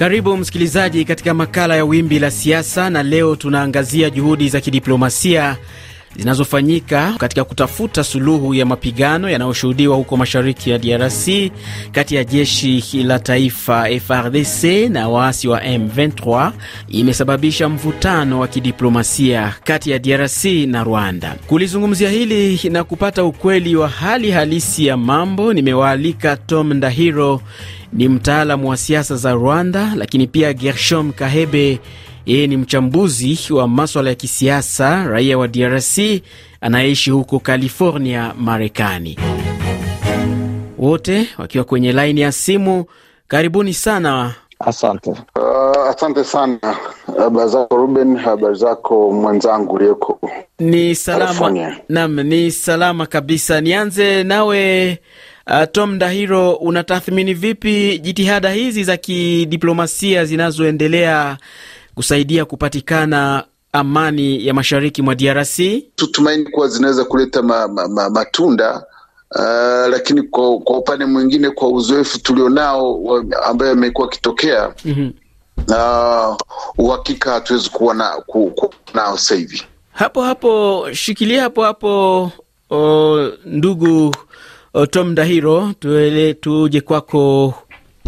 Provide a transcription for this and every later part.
Karibu msikilizaji katika makala ya Wimbi la Siasa, na leo tunaangazia juhudi za kidiplomasia zinazofanyika katika kutafuta suluhu ya mapigano yanayoshuhudiwa huko mashariki ya DRC kati ya jeshi la taifa FRDC na waasi wa M23 imesababisha mvutano wa kidiplomasia kati ya DRC na Rwanda. Kulizungumzia hili na kupata ukweli wa hali halisi ya mambo, nimewaalika Tom Ndahiro, ni mtaalamu wa siasa za Rwanda, lakini pia Gershom Kahebe yeye ni mchambuzi wa maswala ya kisiasa, raia wa DRC anayeishi huko California, Marekani. Wote wakiwa kwenye laini ya simu. Karibuni sana. Asante. Uh, asante sana. Habari zako Ruben, habari zako mwenzangu ulioko Ni salama. Naam, ni salama kabisa. Nianze nawe uh, Tom Dahiro, unatathmini vipi jitihada hizi za kidiplomasia zinazoendelea kusaidia kupatikana amani ya mashariki mwa DRC? Tutumaini kuwa zinaweza kuleta ma, ma, ma, matunda uh, lakini kwa, kwa upande mwingine kwa uzoefu tulionao ambayo amekuwa akitokea mm -hmm. uh, uhakika hatuwezi kuwa na, ku, ku, nao sasa hivi. Hapo hapo shikilia hapo hapo o, ndugu Tom Dahiro, tuele, tuje kwako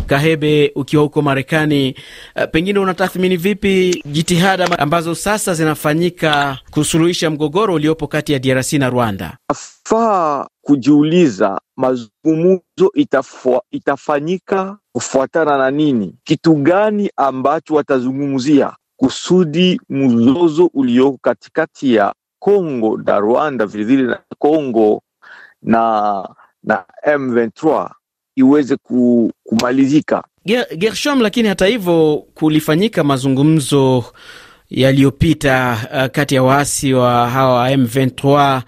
Kahebe, ukiwa huko Marekani. Uh, pengine unatathmini vipi jitihada ambazo sasa zinafanyika kusuluhisha mgogoro uliopo kati ya DRC na Rwanda? Nafaa kujiuliza mazungumzo itafua, itafanyika kufuatana na nini? Kitu gani ambacho watazungumzia kusudi mzozo ulioko katikati ya Kongo na Rwanda vilevile na Kongo na na M23 iweze kumalizika. Ger- Gershom, lakini hata hivyo kulifanyika mazungumzo yaliyopita uh, kati ya waasi wa hawa M23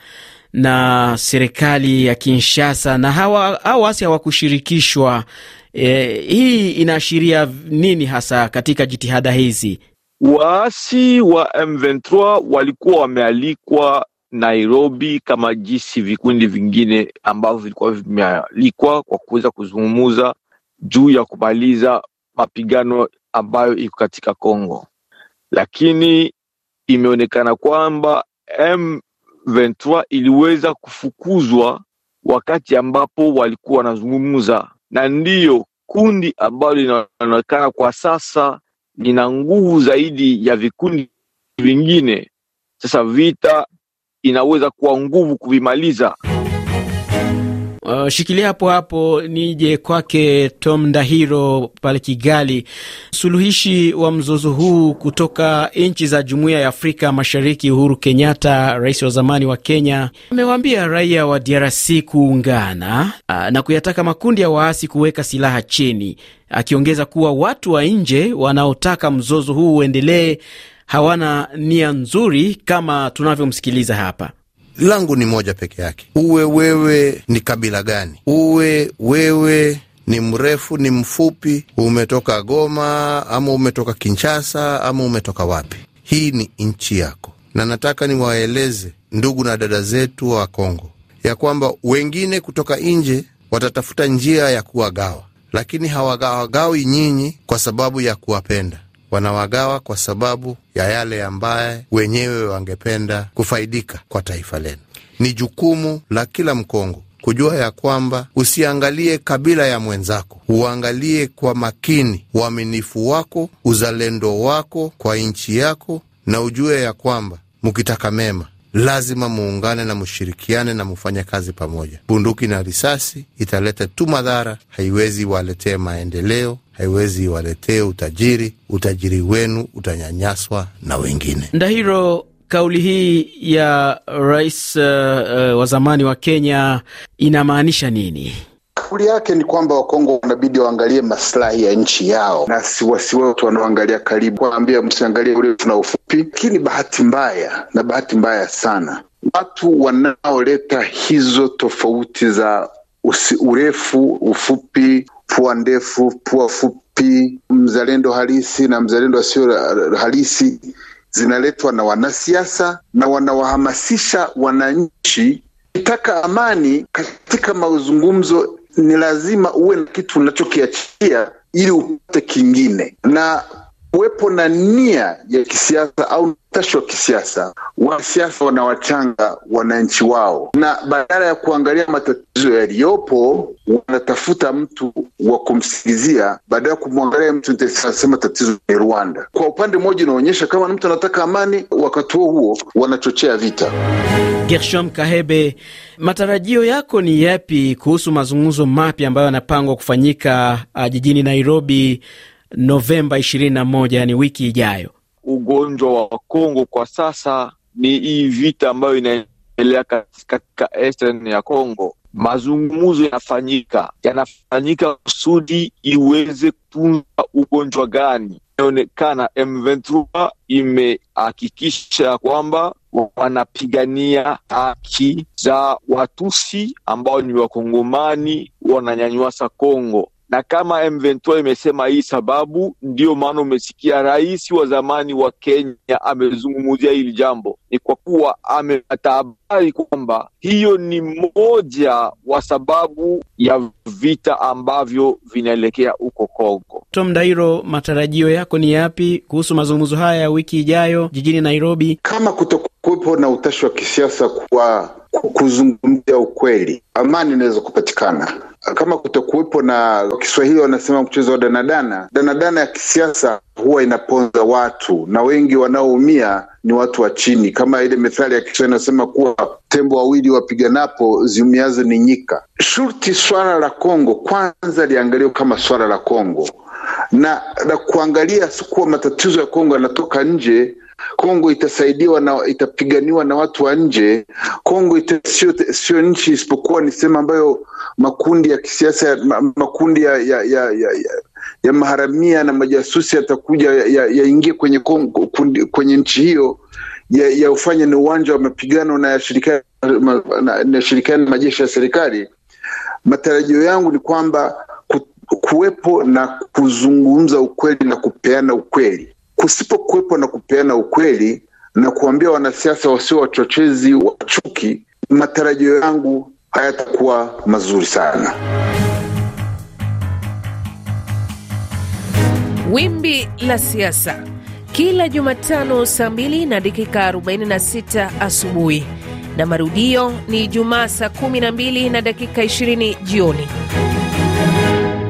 na serikali ya Kinshasa na hawa, hawa waasi hawakushirikishwa. E, hii inaashiria nini hasa katika jitihada hizi? Waasi wa M23 walikuwa wamealikwa Nairobi kama jinsi vikundi vingine ambavyo vilikuwa vimealikwa kwa kuweza kuzungumza juu ya kumaliza mapigano ambayo iko katika Kongo, lakini imeonekana kwamba M23 iliweza kufukuzwa wakati ambapo walikuwa wanazungumza, na ndiyo kundi ambalo linaonekana kwa sasa lina nguvu zaidi ya vikundi vingine. Sasa vita inaweza kuwa nguvu kuvimaliza. Uh, shikilia hapo hapo nije kwake Tom Ndahiro pale Kigali. Suluhishi wa mzozo huu kutoka nchi za Jumuiya ya Afrika Mashariki, Uhuru Kenyatta, rais wa zamani wa Kenya, amewaambia raia wa DRC kuungana uh, na kuyataka makundi ya waasi kuweka silaha chini, akiongeza kuwa watu wa nje wanaotaka mzozo huu uendelee hawana nia nzuri kama tunavyomsikiliza hapa. langu ni moja peke yake. Uwe wewe ni kabila gani, uwe wewe ni mrefu ni mfupi, umetoka Goma ama umetoka Kinshasa ama umetoka wapi, hii ni nchi yako, na nataka niwaeleze ndugu na dada zetu wa Kongo ya kwamba wengine kutoka nje watatafuta njia ya kuwagawa, lakini hawagawagawi nyinyi kwa sababu ya kuwapenda wanawagawa kwa sababu ya yale ambaye wenyewe wangependa kufaidika kwa taifa lenu. Ni jukumu la kila Mkongo kujua ya kwamba usiangalie kabila ya mwenzako, uangalie kwa makini uaminifu wako, uzalendo wako kwa nchi yako, na ujue ya kwamba mukitaka mema lazima muungane na mushirikiane na mufanye kazi pamoja. Bunduki na risasi italeta tu madhara, haiwezi waletee maendeleo, haiwezi waletee utajiri. Utajiri wenu utanyanyaswa na wengine. Ndahiro, kauli hii ya rais uh, uh, wa zamani wa Kenya inamaanisha nini? Kauli yake ni kwamba Wakongo wanabidi waangalie maslahi ya nchi yao na siwasi wote wanaoangalia karibu, kuambia msiangalie urefu na ufupi. Lakini bahati mbaya na bahati mbaya sana, watu wanaoleta hizo tofauti za usi, urefu, ufupi, pua ndefu, pua fupi, mzalendo halisi na mzalendo asio halisi zinaletwa na wanasiasa na wanawahamasisha wananchi. Kitaka amani katika mazungumzo, ni lazima uwe na kitu unachokiachia ili upate kingine. Na kuwepo na nia ya kisiasa au utashi wa kisiasa. Wanasiasa wanawachanga wananchi wao, na badala ya kuangalia matatizo yaliyopo wanatafuta mtu wa kumsikilizia, badala ya kumwangalia mtu anasema tatizo ni Rwanda. Kwa upande mmoja unaonyesha kama mtu anataka amani, wakati huo huo wanachochea vita. Gershom Kahebe, matarajio yako ni yapi kuhusu mazungumzo mapya ambayo yanapangwa kufanyika uh, jijini Nairobi Novemba 21, yani wiki ijayo? Ugonjwa wa Kongo kwa sasa ni hii vita ambayo inaendelea katika eastern ya Kongo. Mazungumzo yanafanyika yanafanyika kusudi iweze kutunza ugonjwa gani. Inaonekana M23 imehakikisha kwamba wanapigania haki za Watusi ambao ni Wakongomani wananyanyasa Kongo na kama M23 imesema hii sababu, ndiyo maana umesikia rais wa zamani wa Kenya amezungumzia hili jambo, ni kwa kuwa amepata habari kwamba hiyo ni moja wa sababu ya vita ambavyo vinaelekea huko Kongo. Tom Dairo, matarajio yako ni yapi kuhusu mazungumzo haya ya wiki ijayo jijini Nairobi? Kama kutokuwepo na utashi wa kisiasa kwa kuzungumzia ukweli, amani inaweza kupatikana kama kutokuwepo na Kiswahili wanasema mchezo wa danadana. Danadana ya kisiasa huwa inaponza watu na wengi wanaoumia ni watu wa chini, kama ile methali ya Kiswahili inasema kuwa tembo wawili wapiganapo ziumiazo ni nyika. Shurti swala la Kongo kwanza liangaliwe kama swala la Kongo na, na kuangalia sikuwa matatizo ya Kongo yanatoka nje Kongo itasaidiwa na itapiganiwa na watu wa nje. Kongo sio nchi isipokuwa ni sehemu ambayo makundi ya kisiasa makundi ya, ya, ya, ya, ya maharamia na majasusi yatakuja yaingie ya kwenye, kwenye nchi hiyo ya, ya ni uwanja wa mapigano na yashirikiana na, na majeshi ya serikali. Matarajio yangu ni kwamba kuwepo na kuzungumza ukweli na kupeana ukweli kusipokuwepo na kupeana ukweli na kuambia wanasiasa wasio wachochezi wa chuki, matarajio yangu hayatakuwa mazuri sana. Wimbi la siasa kila Jumatano saa 2 na dakika 46 asubuhi na marudio ni Ijumaa saa 12 na dakika 20 jioni.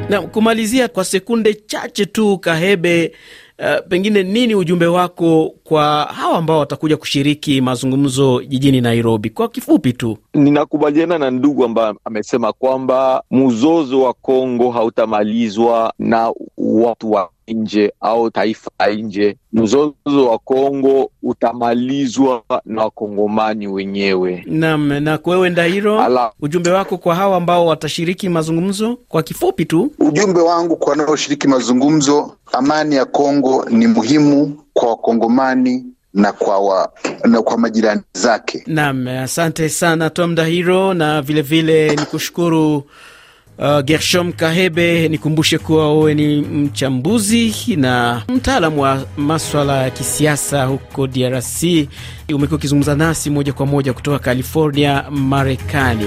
Na kumalizia kwa sekunde chache tu, Kahebe, uh, pengine nini ujumbe wako kwa hawa ambao watakuja kushiriki mazungumzo jijini Nairobi? Kwa kifupi tu. Ninakubaliana na ndugu ambaye amesema kwamba mzozo wa Kongo hautamalizwa na watu wa nje au taifa nje. Mzozo wa Kongo utamalizwa na wakongomani wenyewe. Naam. Na kwewe Ndahiro, Ala. ujumbe wako kwa hawa ambao watashiriki mazungumzo kwa kifupi tu? Ujumbe wangu kwa wanaoshiriki mazungumzo, amani ya Kongo ni muhimu kwa wakongomani na kwa, wa, na kwa majirani zake. Naam, asante sana Tom Dahiro, na vilevile ni kushukuru uh, Gershom Kahebe. Nikumbushe kuwa wewe ni mchambuzi na mtaalamu wa maswala ya kisiasa huko DRC. Umekuwa ukizungumza nasi moja kwa moja kutoka California, Marekani.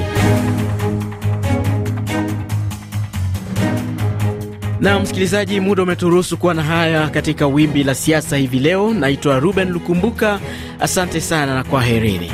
Na msikilizaji, muda umeturuhusu kuwa na haya katika wimbi la siasa hivi leo. Naitwa Ruben Lukumbuka, asante sana na kwaherini.